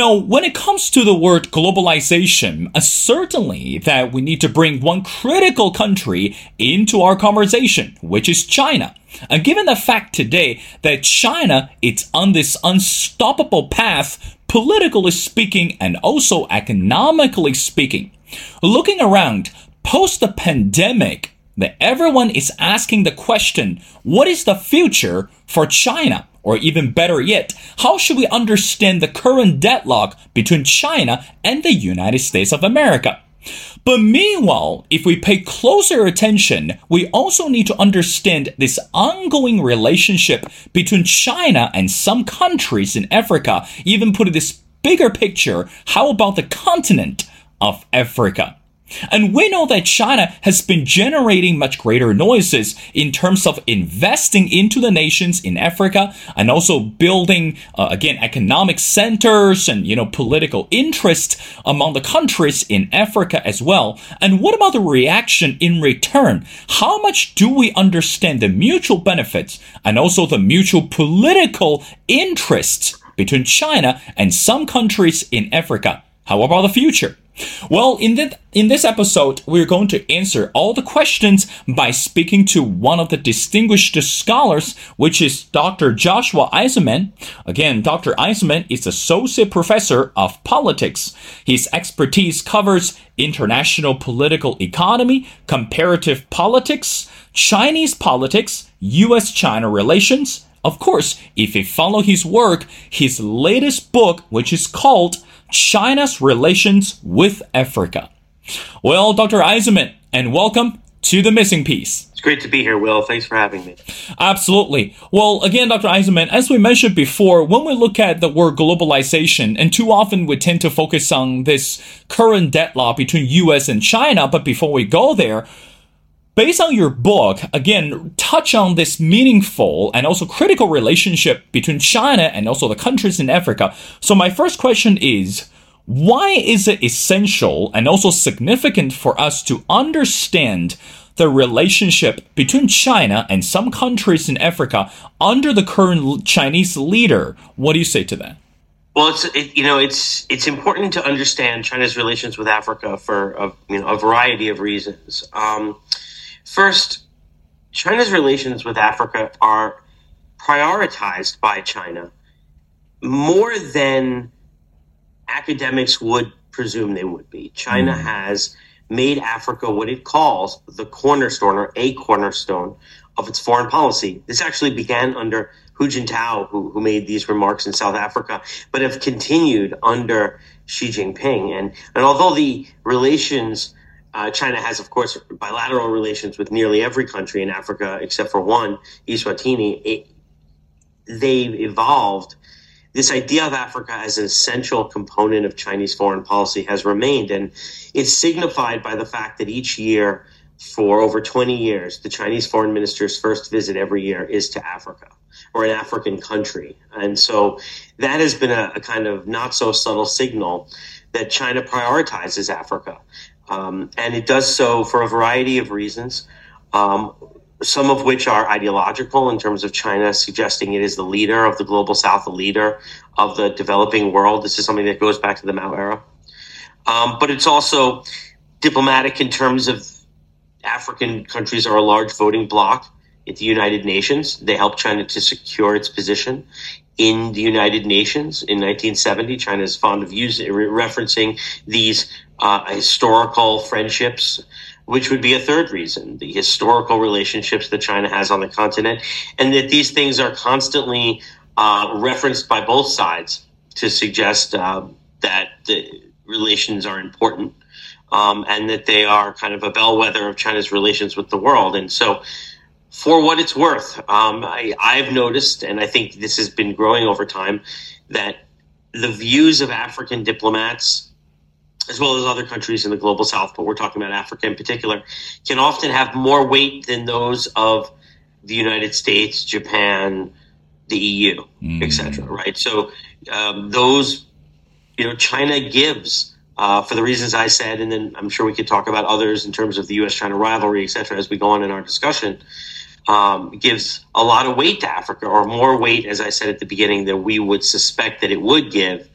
Now, when it comes to the word globalization, uh, certainly that we need to bring one critical country into our conversation, which is China. And given the fact today that China is on this unstoppable path, politically speaking and also economically speaking, looking around post the pandemic, that everyone is asking the question, what is the future for China? Or even better yet, how should we understand the current deadlock between China and the United States of America? But meanwhile, if we pay closer attention, we also need to understand this ongoing relationship between China and some countries in Africa, even put in this bigger picture, how about the continent of Africa? And we know that China has been generating much greater noises in terms of investing into the nations in Africa and also building, uh, again, economic centers and, you know, political interest among the countries in Africa as well. And what about the reaction in return? How much do we understand the mutual benefits and also the mutual political interests between China and some countries in Africa? How about the future? Well, in that in this episode, we're going to answer all the questions by speaking to one of the distinguished scholars, which is Dr. Joshua Eisenman. Again, Dr. Eisenman is associate professor of politics. His expertise covers international political economy, comparative politics, Chinese politics, US-China relations. Of course, if you follow his work, his latest book, which is called China's relations with Africa. Well, Dr. Eisenman, and welcome to the missing piece. It's great to be here, Will. Thanks for having me. Absolutely. Well, again, Dr. Eisenman, as we mentioned before, when we look at the word globalization, and too often we tend to focus on this current deadlock between US and China, but before we go there, based on your book, again, touch on this meaningful and also critical relationship between China and also the countries in Africa. So my first question is, why is it essential and also significant for us to understand the relationship between China and some countries in Africa under the current Chinese leader? What do you say to that? Well, it's it, you know it's it's important to understand China's relations with Africa for a, you know a variety of reasons. Um, First, China's relations with Africa are prioritized by China more than academics would presume they would be. China mm. has made Africa what it calls the cornerstone or a cornerstone of its foreign policy. This actually began under Hu Jintao, who, who made these remarks in South Africa, but have continued under Xi Jinping. And, and although the relations uh, China has, of course, bilateral relations with nearly every country in Africa except for one, Eswatini. It, they've evolved. This idea of Africa as an essential component of Chinese foreign policy has remained, and it's signified by the fact that each year, for over 20 years, the Chinese foreign minister's first visit every year is to Africa or an African country. And so that has been a, a kind of not so subtle signal that China prioritizes Africa. Um, and it does so for a variety of reasons, um, some of which are ideological in terms of China suggesting it is the leader of the global south, the leader of the developing world. This is something that goes back to the Mao era. Um, but it's also diplomatic in terms of African countries are a large voting bloc at the United Nations. They helped China to secure its position in the United Nations in 1970. China is fond of using referencing these uh, historical friendships, which would be a third reason the historical relationships that China has on the continent, and that these things are constantly uh, referenced by both sides to suggest uh, that the relations are important um, and that they are kind of a bellwether of China's relations with the world. And so, for what it's worth, um, I, I've noticed, and I think this has been growing over time, that the views of African diplomats as well as other countries in the global south, but we're talking about Africa in particular, can often have more weight than those of the United States, Japan, the EU, mm. etc. Right? So um, those, you know, China gives uh, for the reasons I said, and then I'm sure we could talk about others in terms of the U.S.-China rivalry, etc. As we go on in our discussion, um, gives a lot of weight to Africa, or more weight, as I said at the beginning, than we would suspect that it would give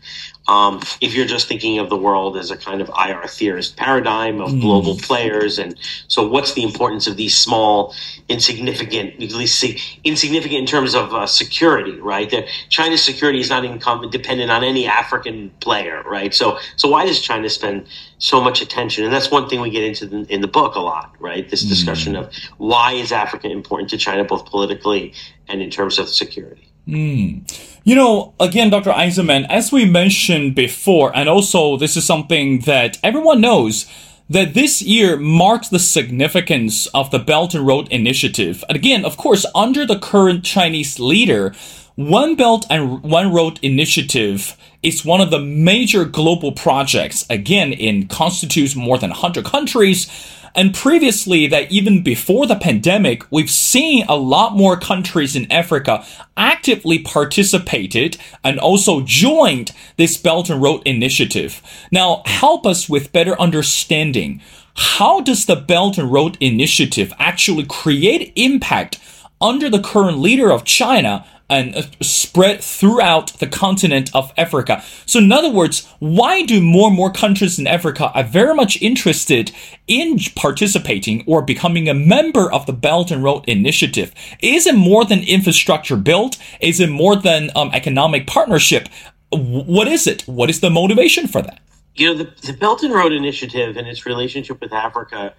Um, if you're just thinking of the world as a kind of IR theorist paradigm of mm. global players, and so what's the importance of these small, insignificant, at least insignificant in terms of uh, security, right? That China's security is not income dependent on any African player, right? So, so why does China spend so much attention? And that's one thing we get into the, in the book a lot, right? This discussion mm. of why is Africa important to China, both politically and in terms of security. Mm. You know, again, Dr. Eisenman, as we mentioned before, and also this is something that everyone knows, that this year marks the significance of the Belt and Road Initiative. And again, of course, under the current Chinese leader, One Belt and One Road Initiative is one of the major global projects. Again, it constitutes more than 100 countries and previously, that even before the pandemic, we've seen a lot more countries in Africa actively participated and also joined this Belt and Road Initiative. Now, help us with better understanding. How does the Belt and Road Initiative actually create impact under the current leader of China and uh, spread throughout the continent of Africa. So, in other words, why do more and more countries in Africa are very much interested in participating or becoming a member of the Belt and Road Initiative? Is it more than infrastructure built? Is it more than um, economic partnership? What is it? What is the motivation for that? You know, the, the Belt and Road Initiative and its relationship with Africa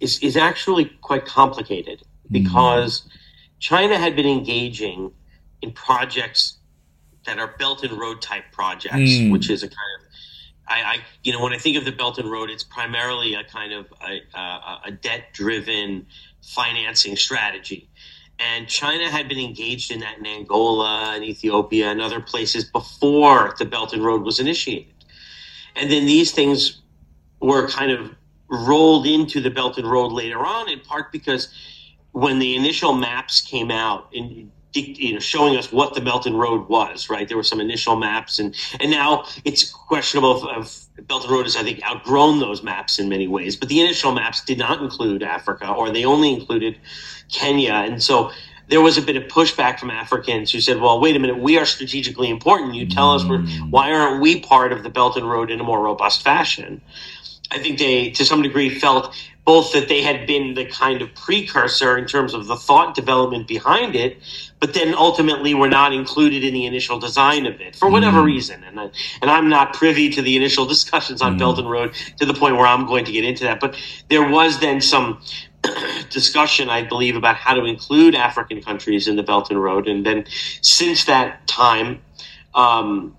is, is actually quite complicated because mm. China had been engaging in projects that are Belt and Road type projects, mm. which is a kind of I, I, you know, when I think of the Belt and Road, it's primarily a kind of a, a, a debt-driven financing strategy. And China had been engaged in that in Angola and Ethiopia and other places before the Belt and Road was initiated. And then these things were kind of rolled into the Belt and Road later on, in part because when the initial maps came out in you know, showing us what the Belt and Road was, right? There were some initial maps, and and now it's questionable if, if Belt and Road has, I think, outgrown those maps in many ways. But the initial maps did not include Africa, or they only included Kenya, and so there was a bit of pushback from Africans who said, "Well, wait a minute, we are strategically important. You tell us, mm. why aren't we part of the Belt and Road in a more robust fashion?" I think they, to some degree, felt both that they had been the kind of precursor in terms of the thought development behind it, but then ultimately were not included in the initial design of it for whatever mm. reason. And I, and I'm not privy to the initial discussions on mm. Belt and Road to the point where I'm going to get into that. But there was then some discussion, I believe, about how to include African countries in the Belt and Road, and then since that time. Um,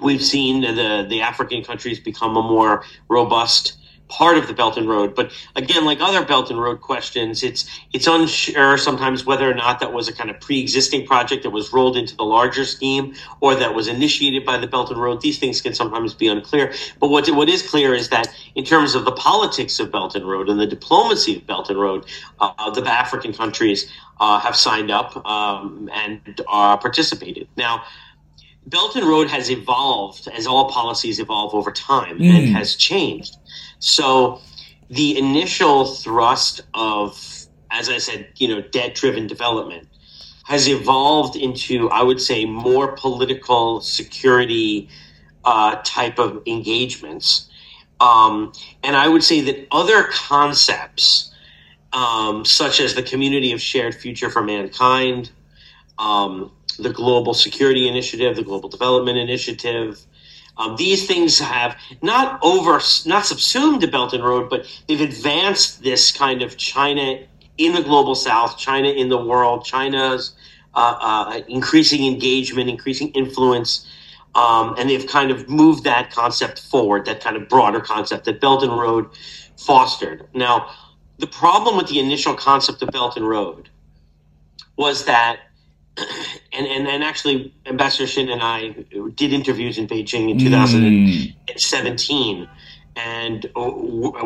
we've seen the the African countries become a more robust part of the Belt and Road. But again, like other Belt and Road questions, it's it's unsure sometimes whether or not that was a kind of pre-existing project that was rolled into the larger scheme or that was initiated by the Belt and Road. These things can sometimes be unclear. But what what is clear is that in terms of the politics of Belt and Road and the diplomacy of Belt and Road, uh, the African countries uh, have signed up um, and uh, participated. Now. Belt and Road has evolved as all policies evolve over time mm. and has changed. So the initial thrust of, as I said, you know, debt driven development has evolved into, I would say, more political security uh, type of engagements. Um, and I would say that other concepts, um, such as the community of shared future for mankind, um, the Global Security Initiative, the Global Development Initiative, um, these things have not over, not subsumed the Belt and Road, but they've advanced this kind of China in the global South, China in the world, China's uh, uh, increasing engagement, increasing influence, um, and they've kind of moved that concept forward, that kind of broader concept that Belt and Road fostered. Now, the problem with the initial concept of Belt and Road was that and, and and actually Ambassador Shinn and I did interviews in Beijing in 2017, mm. and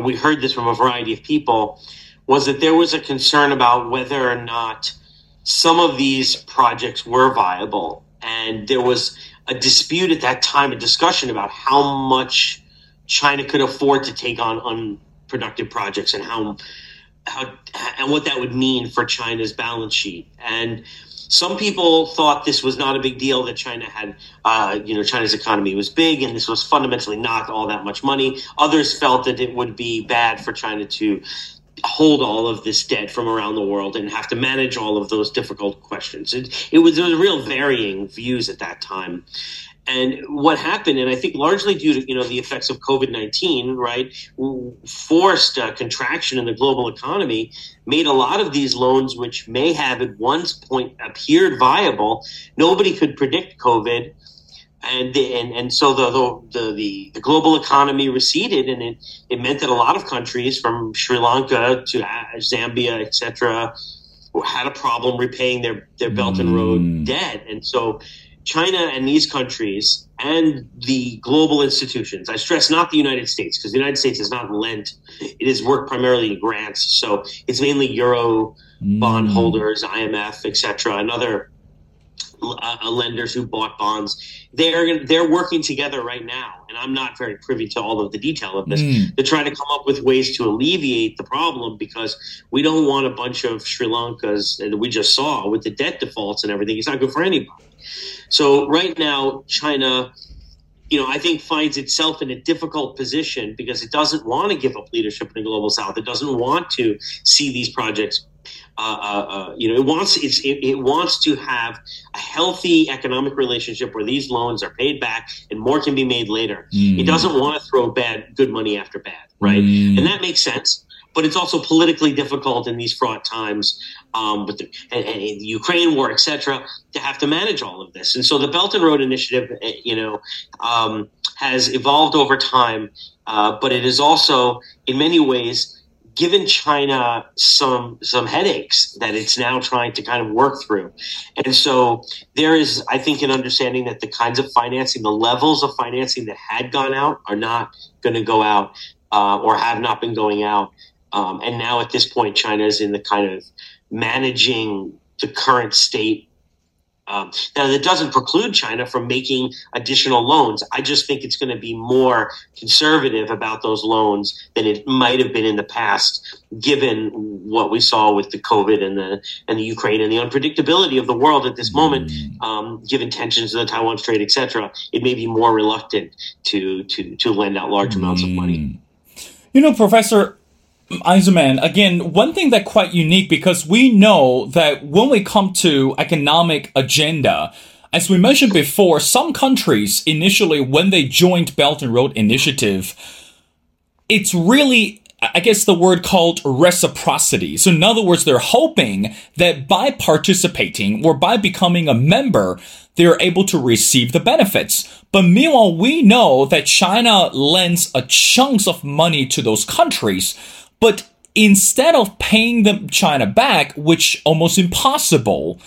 we heard this from a variety of people. Was that there was a concern about whether or not some of these projects were viable, and there was a dispute at that time, a discussion about how much China could afford to take on unproductive projects and how how and what that would mean for China's balance sheet and some people thought this was not a big deal that China had, uh, you know, China's economy was big and this was fundamentally not all that much money. Others felt that it would be bad for China to hold all of this debt from around the world and have to manage all of those difficult questions. It, it was there was real varying views at that time. And what happened, and I think largely due to you know the effects of COVID nineteen, right, forced a contraction in the global economy, made a lot of these loans, which may have at one point appeared viable, nobody could predict COVID, and and and so the the the, the global economy receded, and it, it meant that a lot of countries, from Sri Lanka to Zambia, etc., had a problem repaying their their Belt and Road mm. debt, and so China and these countries and the global institutions, I stress not the United States, because the United States is not lent. It is worked primarily in grants. So it's mainly Euro mm. bondholders, IMF, etc., and other uh, uh, lenders who bought bonds. They're they're working together right now, and I'm not very privy to all of the detail of this. Mm. To try to come up with ways to alleviate the problem because we don't want a bunch of Sri Lankas that we just saw with the debt defaults and everything. It's not good for anybody. So right now, China, you know, I think finds itself in a difficult position because it doesn't want to give up leadership in the global south. It doesn't want to see these projects. Uh, uh, uh, you know, it wants it, it, wants to have a healthy economic relationship where these loans are paid back and more can be made later. Mm. It doesn't want to throw bad good money after bad, right? Mm. And that makes sense but it's also politically difficult in these fraught times um, with the, and, and the, Ukraine war, etc., to have to manage all of this. And so the Belt and Road Initiative, eh, you know, um, has evolved over time, uh, but it is also, in many ways, given China some some headaches that it's now trying to kind of work through. And so there is, I think, an understanding that the kinds of financing, the levels of financing that had gone out are not going to go out uh, or have not been going out um, and now at this point, China is in the kind of managing the current state. Um, now, that doesn't preclude China from making additional loans. I just think it's going to be more conservative about those loans than it might have been in the past, given what we saw with the COVID and the and the Ukraine and the unpredictability of the world at this moment. Mm. Um, given tensions in the Taiwan Strait, etc., it may be more reluctant to to to lend out large amounts of money. Mm. You know, Professor, Eisenman, again, one thing that quite unique because we know that when we come to economic agenda, as we mentioned before, some countries initially when they joined Belt and Road Initiative, it's really I guess the word called reciprocity. So in other words, they're hoping that by participating or by becoming a member, they're able to receive the benefits. But meanwhile, we know that China lends a chunks of money to those countries but instead of paying them China back, which almost impossible,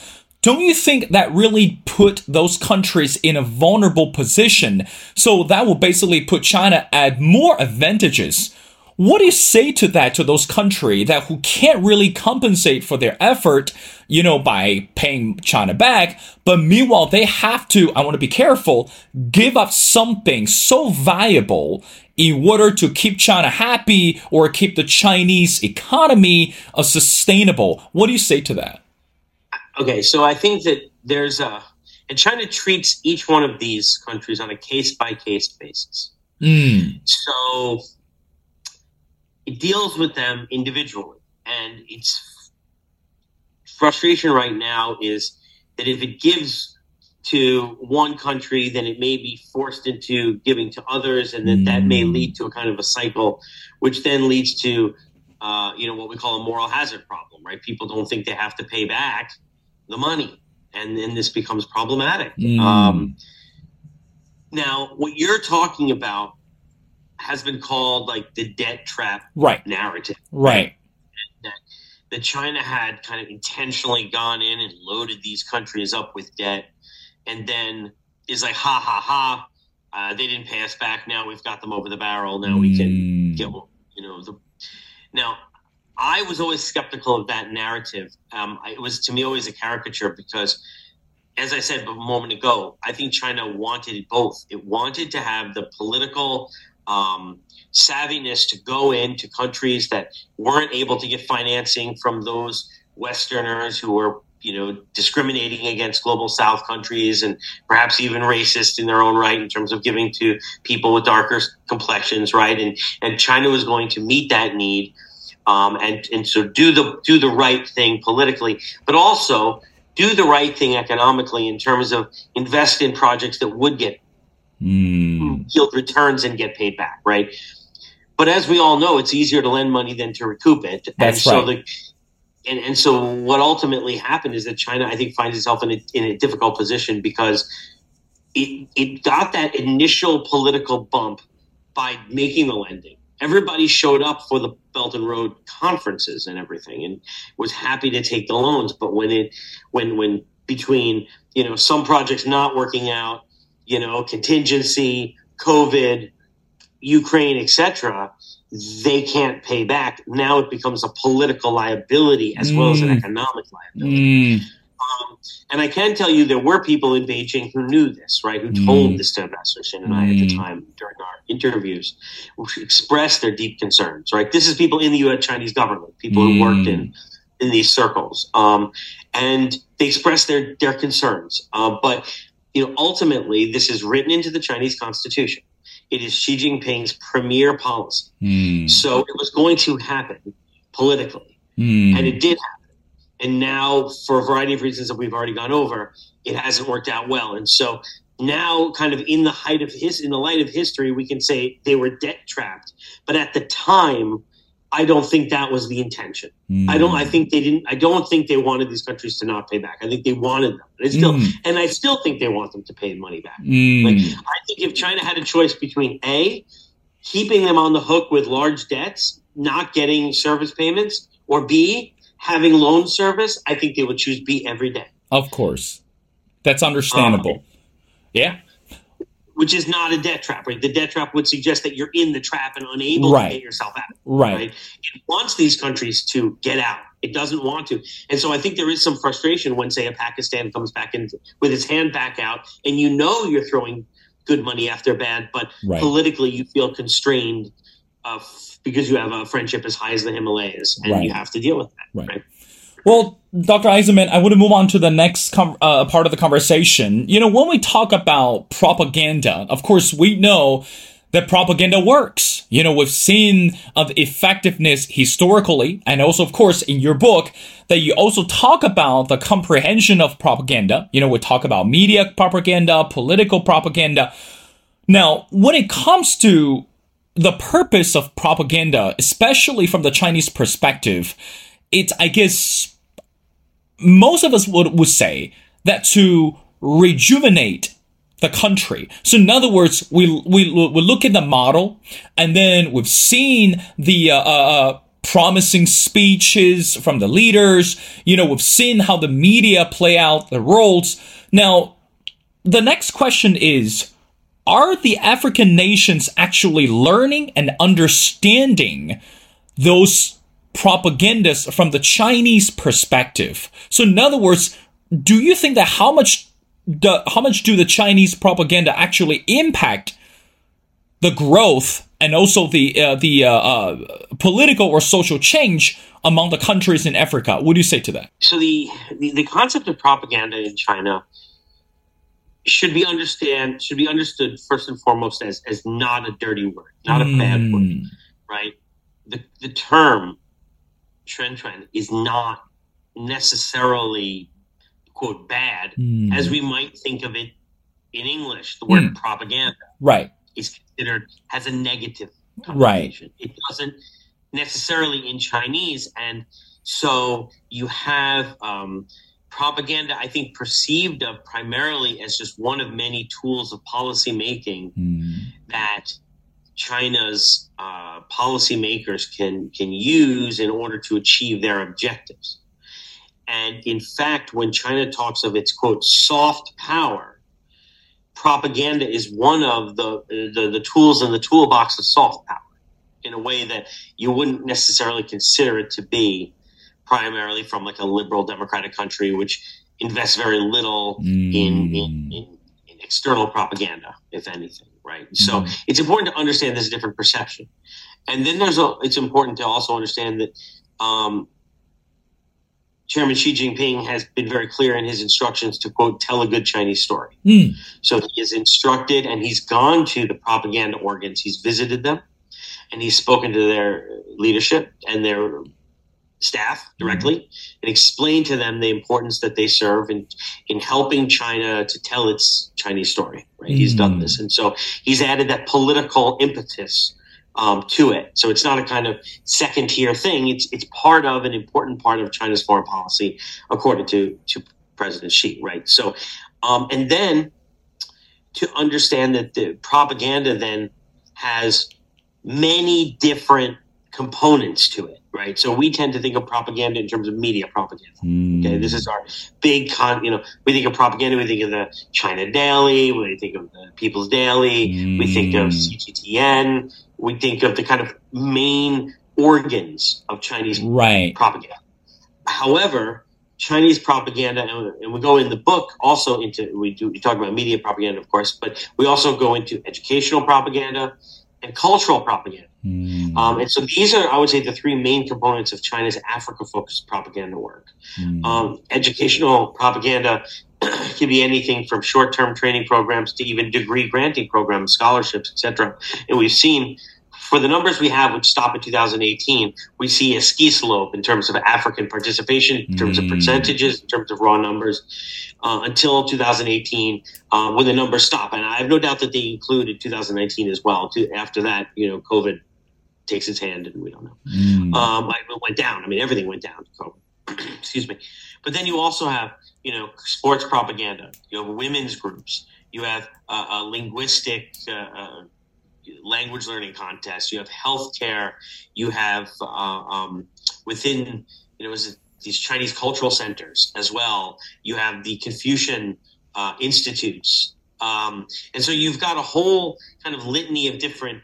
don't you think that really put those countries in a vulnerable position? So that will basically put China at more advantages. What do you say to that to those countries that who can't really compensate for their effort, you know, by paying China back, but meanwhile they have to, I want to be careful, give up something so valuable in order to keep China happy or keep the Chinese economy uh, sustainable. What do you say to that? Okay, so I think that there's a, and China treats each one of these countries on a case by case basis. Mm. So it deals with them individually. And its frustration right now is that if it gives to one country, then it may be forced into giving to others, and that that may mm. lead to a kind of a cycle, which then leads to, uh, you know, what we call a moral hazard problem, right? People don't think they have to pay back the money, and then this becomes problematic. Mm. Um, now, what you're talking about has been called like the debt trap right. narrative, right? That, that China had kind of intentionally gone in and loaded these countries up with debt and then is like, ha ha ha, uh, they didn't pay us back. Now we've got them over the barrel. Now we can mm. get, you know, the. Now, I was always skeptical of that narrative. Um, it was to me always a caricature because, as I said a moment ago, I think China wanted both. It wanted to have the political um, savviness to go into countries that weren't able to get financing from those Westerners who were you know, discriminating against global South countries and perhaps even racist in their own right in terms of giving to people with darker complexions, right? And and China was going to meet that need, um, and and so do the do the right thing politically, but also do the right thing economically in terms of invest in projects that would get mm. yield returns and get paid back, right? But as we all know, it's easier to lend money than to recoup it. That's and so right. the and, and so what ultimately happened is that China, I think, finds itself in a, in a difficult position because it, it got that initial political bump by making the lending. Everybody showed up for the Belt and Road conferences and everything, and was happy to take the loans. But when it, when when between you know some projects not working out, you know contingency, COVID, Ukraine, etc., they can't pay back. Now it becomes a political liability as mm. well as an mm. economic liability. Mm. Um, and I can tell you there were people in Beijing who knew this, right? Who told mm. this to Ambassador Shinn and I at the mm. time during our interviews, who expressed their deep concerns, right? This is people in the U.S. Chinese government, people who worked in mm. in these circles, um, and they expressed their their concerns. Uh, but you know, ultimately, this is written into the Chinese constitution. It is Xi Jinping's premier policy. Mm. So it was going to happen politically. Mm. And it did happen. And now, for a variety of reasons that we've already gone over, it hasn't worked out well. And so now, kind of in the height of his, in the light of history, we can say they were debt trapped. But at the time, I don't think that was the intention. Mm. I don't. I think they didn't. I don't think they wanted these countries to not pay back. I think they wanted them. And still, mm. and I still think they want them to pay money back. Mm. Like I think if China had a choice between a keeping them on the hook with large debts, not getting service payments, or b having loan service, I think they would choose B every day. Of course, that's understandable. Um, yeah which is not a debt trap, right? The debt trap would suggest that you're in the trap and unable right. to get yourself out. Right. right. It wants these countries to get out. It doesn't want to. And so I think there is some frustration when, say, a Pakistan comes back in with its hand back out and you know you're throwing good money after bad, but right. politically you feel constrained uh, because you have a friendship as high as the Himalayas and right. you have to deal with that. right? Well, Dr. Eisenman, I want to move on to the next com- uh, part of the conversation. You know, when we talk about propaganda, of course, we know that propaganda works. You know, we've seen of effectiveness historically, and also, of course, in your book, that you also talk about the comprehension of propaganda. You know, we talk about media propaganda, political propaganda. Now, when it comes to the purpose of propaganda, especially from the Chinese perspective, it's, I guess, most of us would, would say that to rejuvenate the country. So in other words, we, we, we look at the model and then we've seen the, uh, uh, uh, promising speeches from the leaders. You know, we've seen how the media play out the roles. Now, the next question is, are the African nations actually learning and understanding those propagandists from the Chinese perspective. So in other words, do you think that how much the, how much do the Chinese propaganda actually impact the growth and also the uh, the uh, uh, political or social change among the countries in Africa? What do you say to that? So the, the, the concept of propaganda in China should be understand should be understood first and foremost as as not a dirty word, not a bad word, hmm. right? The the term Xuanchuan is not necessarily quote bad mm. as we might think of it in English. The word mm. propaganda right is considered has a negative connotation. Right. It doesn't necessarily in Chinese, and so you have um, propaganda. I think perceived of primarily as just one of many tools of policy making mm. that China's uh, policymakers can can use in order to achieve their objectives. And in fact, when China talks of its quote soft power, propaganda is one of the, the, the tools in the toolbox of soft power in a way that you wouldn't necessarily consider it to be primarily from like a liberal democratic country which invests very little mm. in, in, in, in external propaganda, if anything right? Mm-hmm. So it's important to understand there's a different perception, and then there's a. It's important to also understand that um, Chairman Xi Jinping has been very clear in his instructions to quote tell a good Chinese story. Mm. So he is instructed and he's gone to the propaganda organs. He's visited them and he's spoken to their leadership and their staff directly mm-hmm. and explain to them the importance that they serve in in helping China to tell its Chinese story. Right, mm. he's done this, and so he's added that political impetus um, to it. So it's not a kind of second tier thing. It's it's part of an important part of China's foreign policy, according to to President Xi. Right. So, um, and then to understand that the propaganda then has many different components to it right? So we tend to think of propaganda in terms of media propaganda. Mm. Okay, this is our big con. You know, we think of propaganda. We think of the China Daily. We think of the People's Daily. Mm. We think of hmm. CGTN we think of the kind of main organs of Chinese right. propaganda. However, Chinese propaganda, and we go in the book also into we do we talk about media propaganda, of course, but we also go into educational propaganda and cultural propaganda. Mm. Um, and so these are, I would say, the three main components of China's Africa-focused propaganda work. Mm. Um, educational propaganda can be anything from short-term training programs to even degree granting programs, scholarships, etc. And we've seen for the numbers we have, which stop in 2018, we see a ski slope in terms of African participation, in terms mm. of percentages, in terms of raw numbers, uh, until 2018, uh, when the numbers stop. And I have no doubt that they included 2019 as well. To, after that, you know, COVID takes its hand, and we don't know. Mm. Um, it went down. I mean, everything went down. Excuse me. But then you also have, you know, sports propaganda. You have women's groups. You have uh, a linguistic uh, uh, language learning contests. You have healthcare. You have uh, um, within you know these Chinese cultural centers as well. You have the Confucian uh, institutes, um, and so you've got a whole kind of litany of different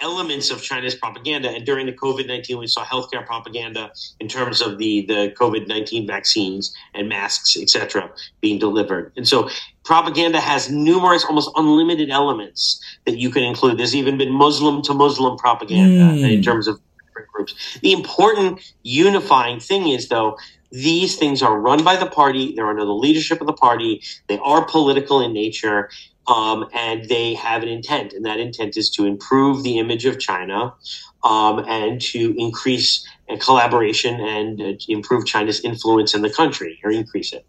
elements of China's propaganda. And during the COVID 19, we saw healthcare propaganda in terms of the, the COVID 19 vaccines and masks, etc., being delivered. And so propaganda has numerous, almost unlimited elements that you can include. There's even been Muslim to Muslim propaganda mm. in terms of different groups. The important unifying thing is, though, these things are run by the party. They're under the leadership of the party. They are political in nature um, and they have an intent, and that intent is to improve the image of China um, and to increase uh, collaboration and uh, improve China's influence in the country or increase it.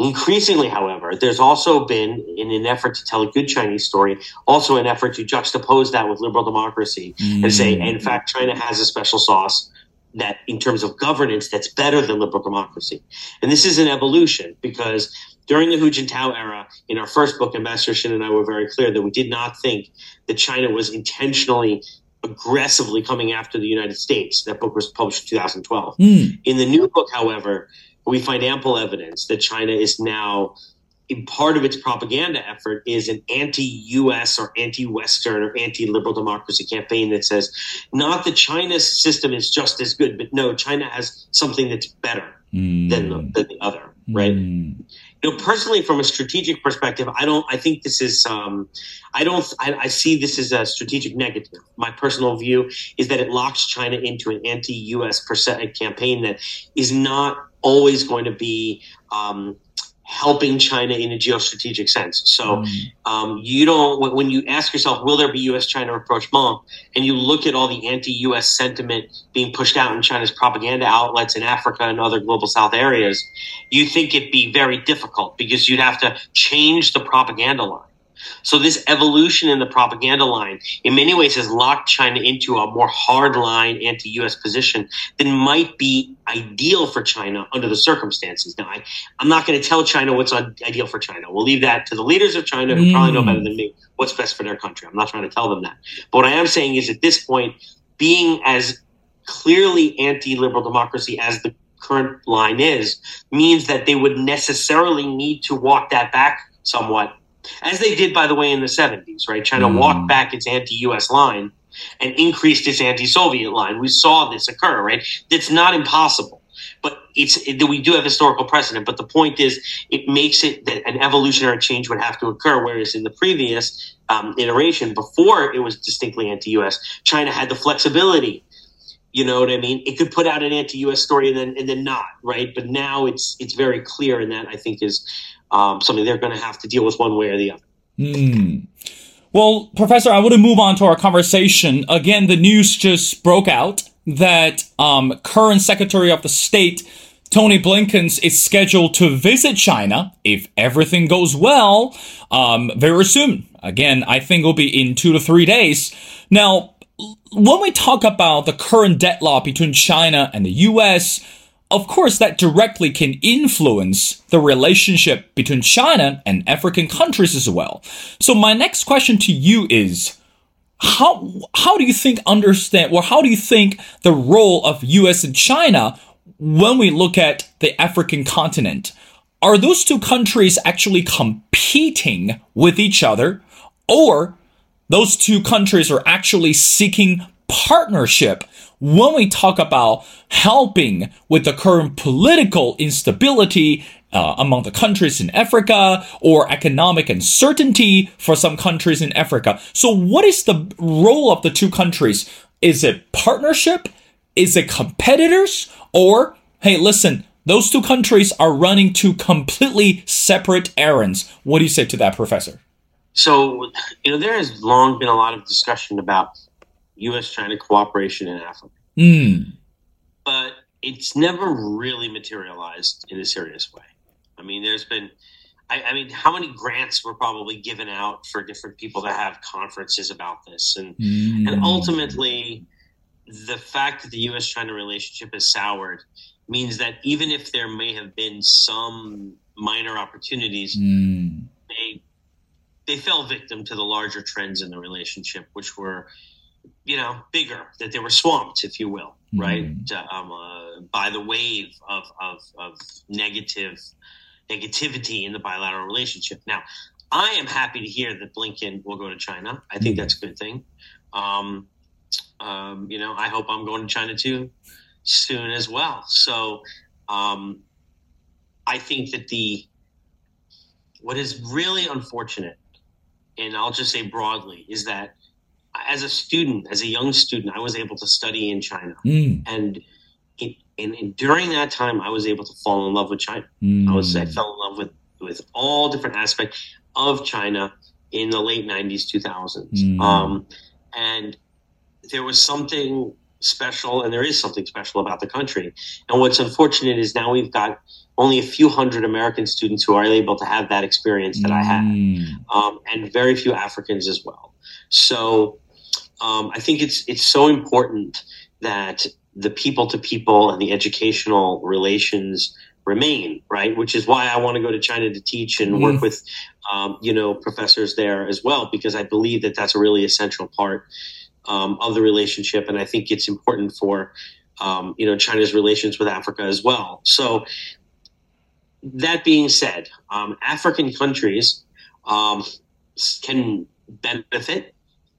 Increasingly, however, there's also been, in an effort to tell a good Chinese story, also an effort to juxtapose that with liberal democracy mm. and say, in fact, China has a special sauce that, in terms of governance, that's better than liberal democracy. And this is an evolution because during the Hu Jintao era, in our first book, Ambassador Shinn and I were very clear that we did not think that China was intentionally aggressively coming after the United States. That book was published in 2012. Mm. In the new book, however, we find ample evidence that China is now part of its propaganda effort is an anti-US or anti-Western or anti-liberal democracy campaign that says not that China's system is just as good, but no, China has something that's better mm. than, the, than the other, right? Mm you know, personally, from a strategic perspective, I don't. I think this is. Um, I don't. I, I, see this as a strategic negative. My personal view is that it locks China into an anti-U.S. campaign that is not always going to be um, helping China in a geostrategic sense. So mm. um, you don't when you ask yourself, will there be U.S.-China rapprochement, and you look at all the anti-U.S. sentiment being pushed out in China's propaganda outlets in Africa and other global South areas, you think it'd be very difficult because you'd have to change the propaganda line. So this evolution in the propaganda line, in many ways, has locked China into a more hardline anti-U.S. position than might be ideal for China under the circumstances. Now, I, am not going to tell China what's ideal for China. We'll leave that to the leaders of China who mm. probably know better than me what's best for their country. I'm not trying to tell them that. But what I am saying is at this point, being as clearly anti-liberal democracy as the current line is means that they would necessarily need to walk that back somewhat as they did, by the way, in the 70s, right? China mm. walked back its anti US line and increased its anti Soviet line. We saw this occur, right? That's not impossible. But it's it, we do have historical precedent. But the point is, it makes it that an evolutionary change would have to occur. Whereas in the previous um, iteration, before it was distinctly anti-U.S., China had the flexibility You know what I mean? It could put out an anti-U.S. story and then and then not, right? But now it's it's very clear, and that I think is um, something they're going to have to deal with one way or the other. Mm. Well, Professor, I want to move on to our conversation. Again, the news just broke out that um, current Secretary of the State Tony Blinken is scheduled to visit China if everything goes well um, very soon. Again, I think it'll be in two to three days. Now, when we talk about the current deadlock between China and the U.S., of course, that directly can influence the relationship between China and African countries as well. So my next question to you is, how, how do you think understand, or how do you think the role of US and China when we look at the African continent? Are those two countries actually competing with each other, or those two countries are actually seeking partnership when we talk about helping with the current political instability uh, among the countries in Africa or economic uncertainty for some countries in Africa. So, what is the role of the two countries? Is it partnership? Is it competitors? Or, hey, listen, those two countries are running two completely separate errands. What do you say to that, Professor? So, you know, there has long been a lot of discussion about U.S. China cooperation in Africa. Mm. But it's never really materialized in a serious way. I mean, there's been, I, I, mean, how many grants were probably given out for different people to have conferences about this? And, mm. and ultimately, the fact that the U.S. China relationship has soured means that even if there may have been some minor opportunities, mm. they they fell victim to the larger trends in the relationship, which were you know, bigger, that they were swamped, if you will, mm-hmm. right, um, uh, by the wave of, of, of negative negativity in the bilateral relationship. Now, I am happy to hear that Blinken will go to China. I think mm-hmm. that's a good thing. Um, um, you know, I hope I'm going to China too soon as well. So, um, I think that the what is really unfortunate, and I'll just say broadly, is that as a student, as a young student, I was able to study in China, mm. and, it, and, and during that time, I was able to fall in love with China. Mm. I was I fell in love with with all different aspects of China in the late '90s, 2000s, mm. um, and there was something special, and there is something special about the country. And what's unfortunate is now we've got only a few hundred American students who are able to have that experience that I had, mm. um, and very few Africans as well. So um, I think it's it's so important that the people to people and the educational relations remain right, which is why I want to go to China to teach and mm. work with um, you know professors there as well because I believe that that's a really essential part um, of the relationship, and I think it's important for um, you know China's relations with Africa as well. So that being said, um, African countries um, can benefit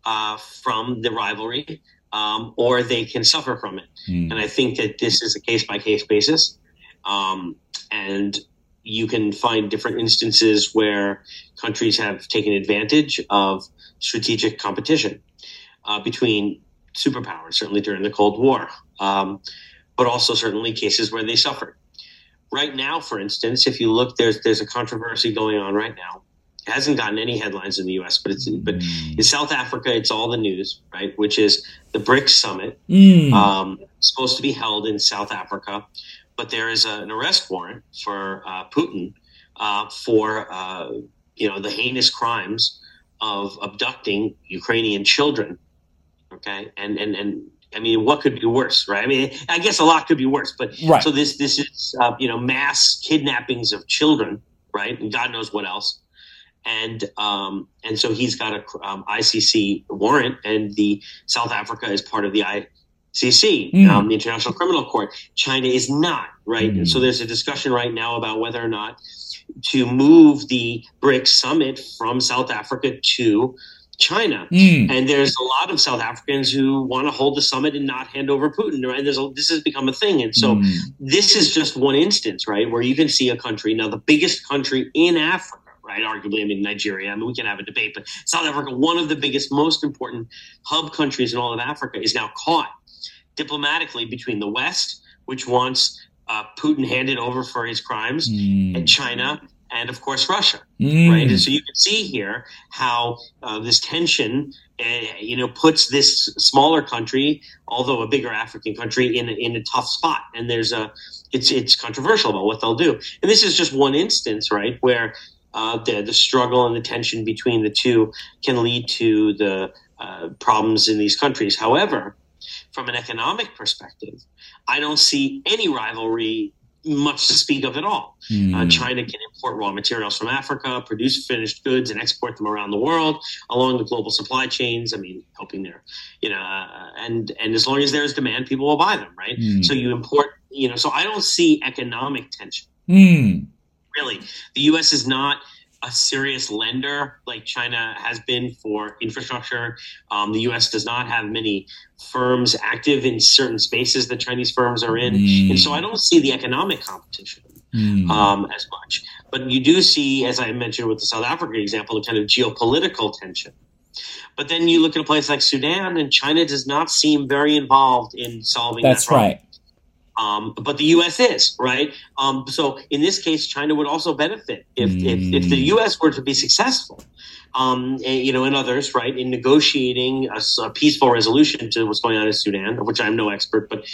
uh, from the rivalry, um, or they can suffer from it. Mm. And I think that this is a case by case basis. Um, and you can find different instances where countries have taken advantage of strategic competition uh, between superpowers, certainly during the Cold War, um, but also certainly cases where they suffered. Right now, for instance, if you look, there's there's a controversy going on right now hasn't gotten any headlines in the U.S., but it's but mm. in South Africa, it's all the news, right? Which is the BRICS summit, mm. um, supposed to be held in South Africa, but there is a, an arrest warrant for uh, Putin uh, for uh, you know the heinous crimes of abducting Ukrainian children. Okay, and and and I mean, what could be worse, right? I mean, I guess a lot could be worse, but right. so this this is uh, you know mass kidnappings of children, right? And God knows what else and um, and so he's got a um, ICC warrant, and the South Africa is part of the ICC, mm. um, the International Criminal Court. China is not, right? Mm. So there's a discussion right now about whether or not to move the BRICS summit from South Africa to China. Mm. And there's a lot of South Africans who want to hold the summit and not hand over Putin, right? There's a, this has become a thing. And so mm. this is just one instance, right, where you can see a country, now the biggest country in Africa right? Arguably, I mean, Nigeria. I mean, we can have a debate, but South Africa, one of the biggest, most important hub countries in all of Africa, is now caught diplomatically between the West, which wants uh, Putin handed over for his crimes, mm. and China, and of course Russia, mm. right? And so you can see here how uh, this tension, uh, you know, puts this smaller country, although a bigger African country, in a, in a tough spot. And there's a, it's it's controversial about what they'll do. And this is just one instance, right, where uh, the the struggle and the tension between the two can lead to the uh, problems in these countries. However, from an economic perspective, I don't see any rivalry much to speak of at all. Mm. Uh, hmm. China can import raw materials from Africa, produce finished goods, and export them around the world along the global supply chains. I mean, helping there, you know, uh, and and as long as there's demand, people will buy them, right? Mm. So you import, you know, so I don't see economic tension. Mm. Really, the U.S. is not a serious lender like China has been for infrastructure. Um, the U.S. does not have many firms active in certain spaces that Chinese firms are in, mm. and so I don't see the economic competition mm. um, as much. But you do see, as I mentioned with the South Africa example, the kind of geopolitical tension. But then you look at a place like Sudan, and China does not seem very involved in solving. That's that right. Um, but the U.S. is right. Um, so in this case, China would also benefit if, mm. if, if, the U.S. were to be successful. Um, and, you know, and others, right, in negotiating a, a, peaceful resolution to what's going on in Sudan, of which I'm no expert, but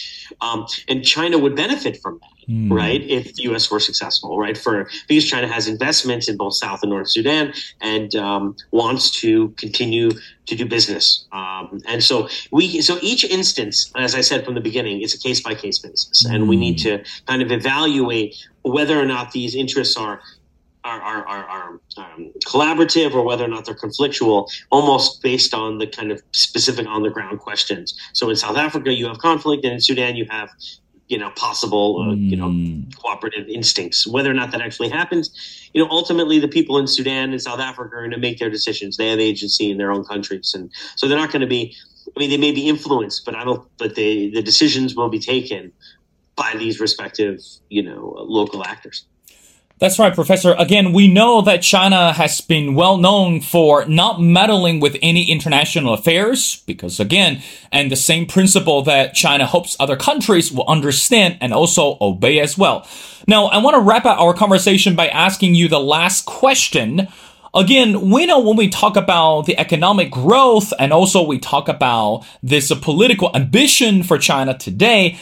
um, and China would benefit from that mm. right? If the U.S. were successful, right? For because China has investments in both South and North Sudan and um, wants to continue to do business, um, and so we so each instance, as I said from the beginning, it's a case by case basis, mm. and we need to kind of evaluate whether or not these interests are are, are, are, are um, collaborative or whether or not they're conflictual, almost based on the kind of specific on the ground questions. So in South Africa, you have conflict, and in Sudan, you have you know possible uh, you know hmm. cooperative instincts whether or not that actually happens you know ultimately the people in sudan and south africa are going to make their decisions they have agency in their own countries and so they're not going to be i mean they may be influenced but i don't but they the decisions will be taken by these respective you know local actors that's right, Professor. Again, we know that China has been well known for not meddling with any international affairs, because again, and the same principle that China hopes other countries will understand and also obey as well. Now, I want to wrap up our conversation by asking you the last question. Again, we know when we talk about the economic growth and also we talk about this political ambition for China today,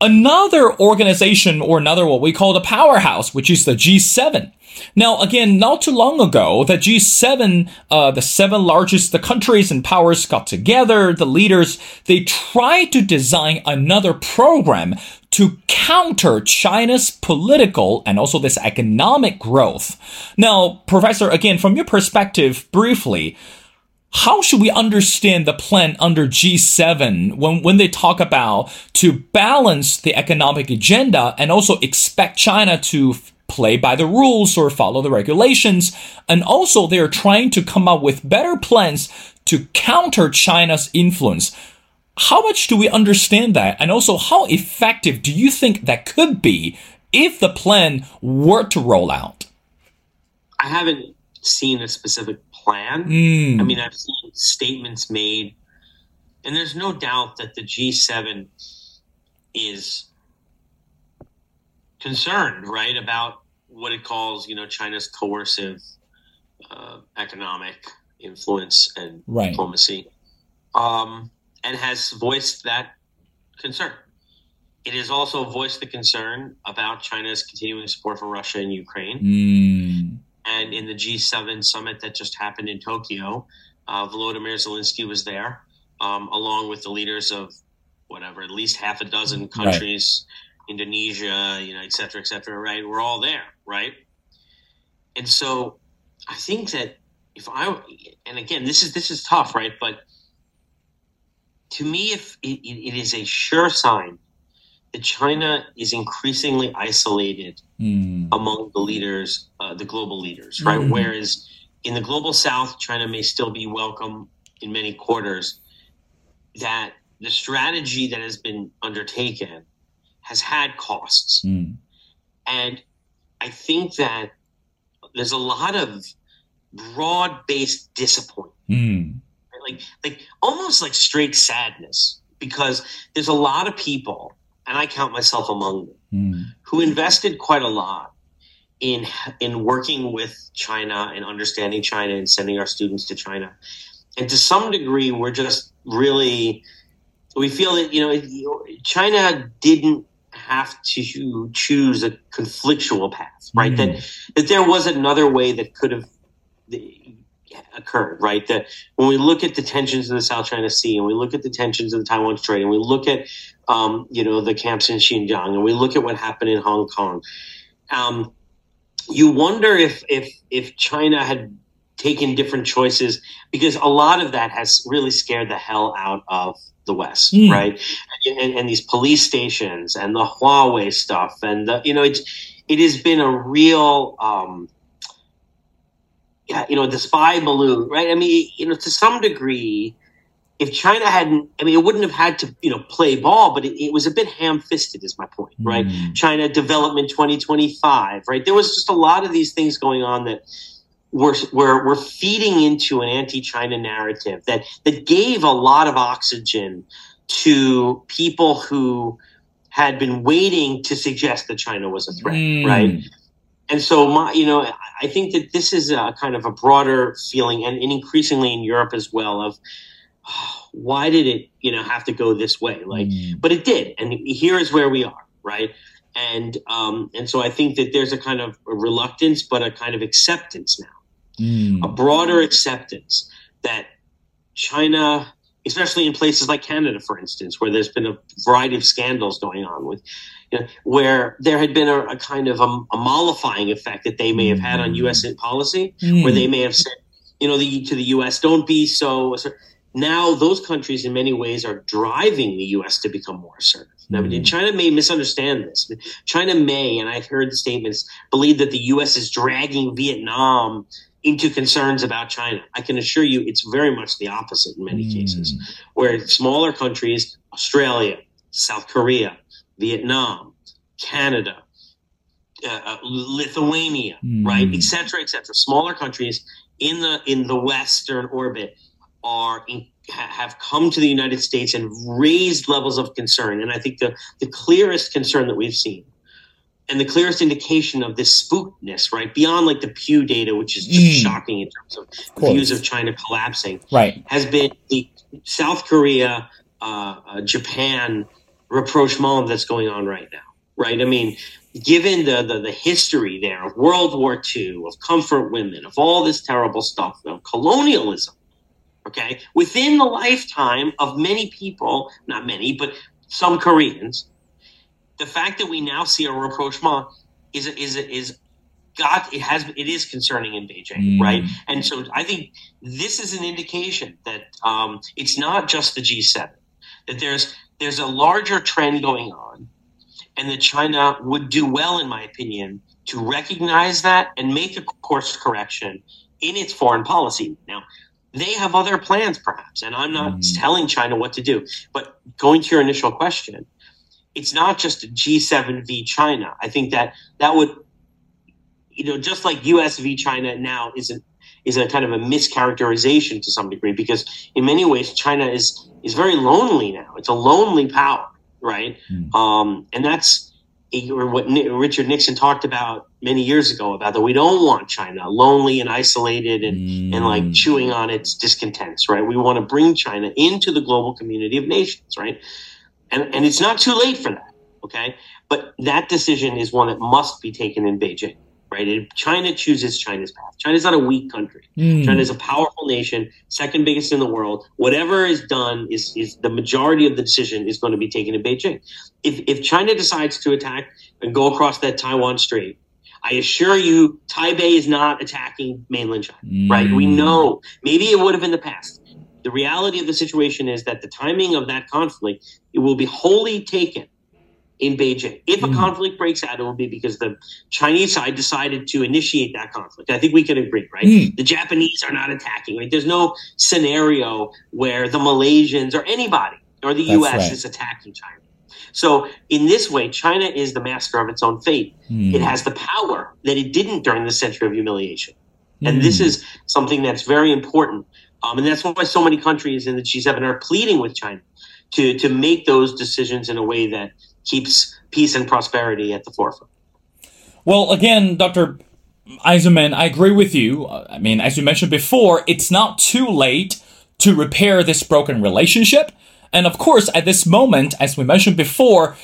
another organization or another what we call the powerhouse, which is the G7. Now, again, not too long ago, the G7, uh, the seven largest the countries and powers got together, the leaders, they tried to design another program to counter China's political and also this economic growth. Now, Professor, again, from your perspective, briefly, how should we understand the plan under G7 when, when they talk about to balance the economic agenda and also expect China to play by the rules or follow the regulations? And also they're trying to come up with better plans to counter China's influence. How much do we understand that? And also how effective do you think that could be if the plan were to roll out? I haven't seen a specific plan. Mm. I mean, I've seen statements made, and there's no doubt that the G7 is concerned, right, about what it calls, you know, China's coercive uh, economic influence and right. diplomacy, um, and has voiced that concern. It has also voiced the concern about China's continuing support for Russia and Ukraine. Mm. And in the G7 summit that just happened in Tokyo, uh, Volodymyr Zelensky was there, um, along with the leaders of whatever, at least half a dozen countries, right. Indonesia, you know, et cetera, et cetera, right? We're all there, right? And so I think that if I, and again, this is, this is tough, right? But to me, if it, it is a sure sign that China is increasingly isolated mm. among the leaders, uh, the global leaders, right? Mm. Whereas in the global south, China may still be welcome in many quarters. That the strategy that has been undertaken has had costs. Mm. And I think that there's a lot of broad based disappointment. Mm. Like like almost like straight sadness because there's a lot of people, and I count myself among them, Mm. who invested quite a lot in in working with China and understanding China and sending our students to China. And to some degree, we're just really we feel that you know China didn't have to choose a conflictual path, right? Mm. That that there was another way that could have occurred, right? That when we look at the tensions in the South China Sea, and we look at the tensions in the Taiwan Strait, and we look at um, you know the camps in Xinjiang, and we look at what happened in Hong Kong, um, you wonder if if if China had taken different choices because a lot of that has really scared the hell out of the West, Mm. right? And, and these police stations and the Huawei stuff, and the, you know, it's it has been a real, um, you know, the spy balloon, right? I mean, you know, to some degree, if China hadn't, I mean, it wouldn't have had to, you know, play ball, but it, it was a bit ham-fisted, is my point, right? Mm. China Development 2025, right? There was just a lot of these things going on that were were, were feeding into an anti-China narrative that that gave a lot of oxygen to people who had been waiting to suggest that China was a threat, Mm. right? And so, my, you know, I- think that this is a kind of a broader feeling, and, and increasingly in Europe as well, of oh, why did it, you know, have to go this way? Like, Mm. but it did, and here is where we are, right? And um, and so I think that there's a kind of a reluctance, but a kind of acceptance now, Mm. a broader acceptance that China, especially in places like Canada, for instance, where there's been a variety of scandals going on with, you know, where there had been a, a kind of a, a mollifying effect that they may have had on U.S. policy, Mm. where they may have said, you know, the, to the U.S., don't be so. so now those countries, in many ways, are driving the U.S. to become more assertive. Now, Mm. China may misunderstand this. China may, and I've heard statements, believe that the U.S. is dragging Vietnam into concerns about China. I can assure you, it's very much the opposite in many Mm. cases, where smaller countries, Australia, South Korea, Vietnam, Canada, uh, uh, Lithuania, Mm. right, et cetera, et cetera. Smaller countries in the in the Western orbit are in, ha- have come to the United States and raised levels of concern. And I think the the clearest concern that we've seen, and the clearest indication of this spookness, right, beyond like the Pew data, which is just Mm. shocking in terms of course. views of China collapsing, Right. has been the South Korea, uh, uh, Japan rapprochement that's going on right now. Right? I mean, given the, the the history there of World War II, of comfort women, of all this terrible stuff, of colonialism. Okay, within the lifetime of many people, not many, but some Koreans, the fact that we now see a rapprochement is is is got it has it is concerning in Beijing, Mm. right? And so I think this is an indication that um, it's not just the G7; that there's there's a larger trend going on, and that China would do well, in my opinion, to recognize that and make a course correction in its foreign policy. Now, they have other plans, perhaps, and I'm not Mm. telling China what to do. But going to your initial question, it's not just a G7 v China. I think that that would, you know, just like US v China now is a, is a kind of a mischaracterization to some degree because in many ways China is is very lonely now. It's a lonely power, right? Mm. Um, and that's what Ni- Richard Nixon talked about many years ago about that we don't want China lonely and isolated and and like Mm. chewing on its discontents, right? We want to bring China into the global community of nations, right? And and it's not too late for that, okay? But that decision is one that must be taken in Beijing, right? China chooses China's path. China's not a weak country. Mm. China is a powerful nation, second biggest in the world. Whatever is done is is the majority of the decision is going to be taken in Beijing. If if China decides to attack and go across that Taiwan Strait, I assure you, Taipei is not attacking mainland China right? We Mm. know maybe it would have in the past. The reality of the situation is that the timing of that conflict it will be wholly taken in Beijing. If a Mm. conflict breaks out, it will be because the Chinese side decided to initiate that conflict. I think we can agree, right? Mm. The Japanese are not attacking. Right? There's no scenario where the Malaysians or anybody or the That's U.S. right. is attacking China. So in this way, China is the master of its own fate. Mm. It has the power that it didn't during the century of humiliation. And this Mm. is something that's very important. Um, and that's why so many countries in the G7 are pleading with China to to make those decisions in a way that keeps peace and prosperity at the forefront. Well, again, Dr. Eisenman, I agree with you. I mean, as you mentioned before, it's not too late to repair this broken relationship. And of course, at this moment, as we mentioned before,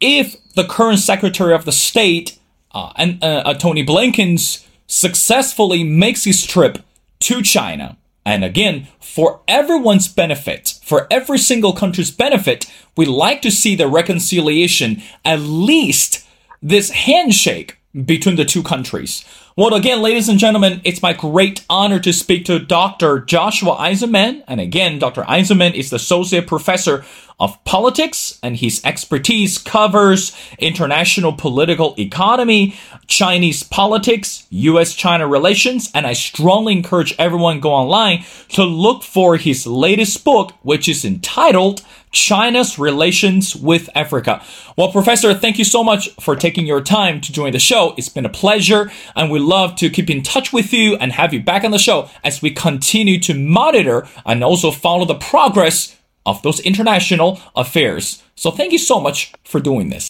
if the current Secretary of the State uh, and uh, uh, Tony Blinken's successfully makes his trip to China, and again, for everyone's benefit, for every single country's benefit, we like to see the reconciliation, at least this handshake between the two countries. Well, again, ladies and gentlemen, it's my great honor to speak to Dr. Joshua Eisenman. And again, Dr. Eisenman is the Associate Professor of Politics, and his expertise covers international political economy, Chinese politics, US-China relations, and I strongly encourage everyone go online to look for his latest book, which is entitled China's relations with Africa. Well, Professor, thank you so much for taking your time to join the show. It's been a pleasure, and we love to keep in touch with you and have you back on the show as we continue to monitor and also follow the progress of those international affairs. So thank you so much for doing this.